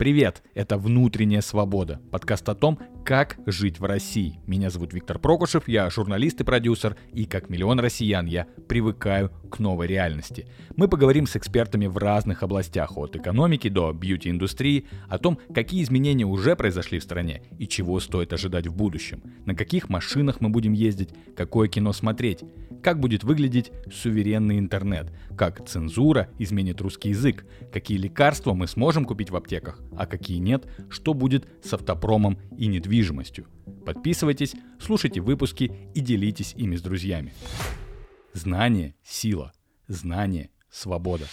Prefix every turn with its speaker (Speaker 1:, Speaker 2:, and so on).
Speaker 1: Привет, это «Внутренняя свобода», подкаст о том, как жить в России. Меня зовут Виктор Прокушев, я журналист и продюсер, и как миллион россиян я привыкаю к новой реальности. Мы поговорим с экспертами в разных областях, от экономики до бьюти-индустрии, о том, какие изменения уже произошли в стране и чего стоит ожидать в будущем, на каких машинах мы будем ездить, какое кино смотреть, как будет выглядеть суверенный интернет, как цензура изменит русский язык, какие лекарства мы сможем купить в аптеках, а какие нет, что будет с автопромом и недвижимостью. Подписывайтесь, слушайте выпуски и делитесь ими с друзьями. Знание – сила. Знание – свобода.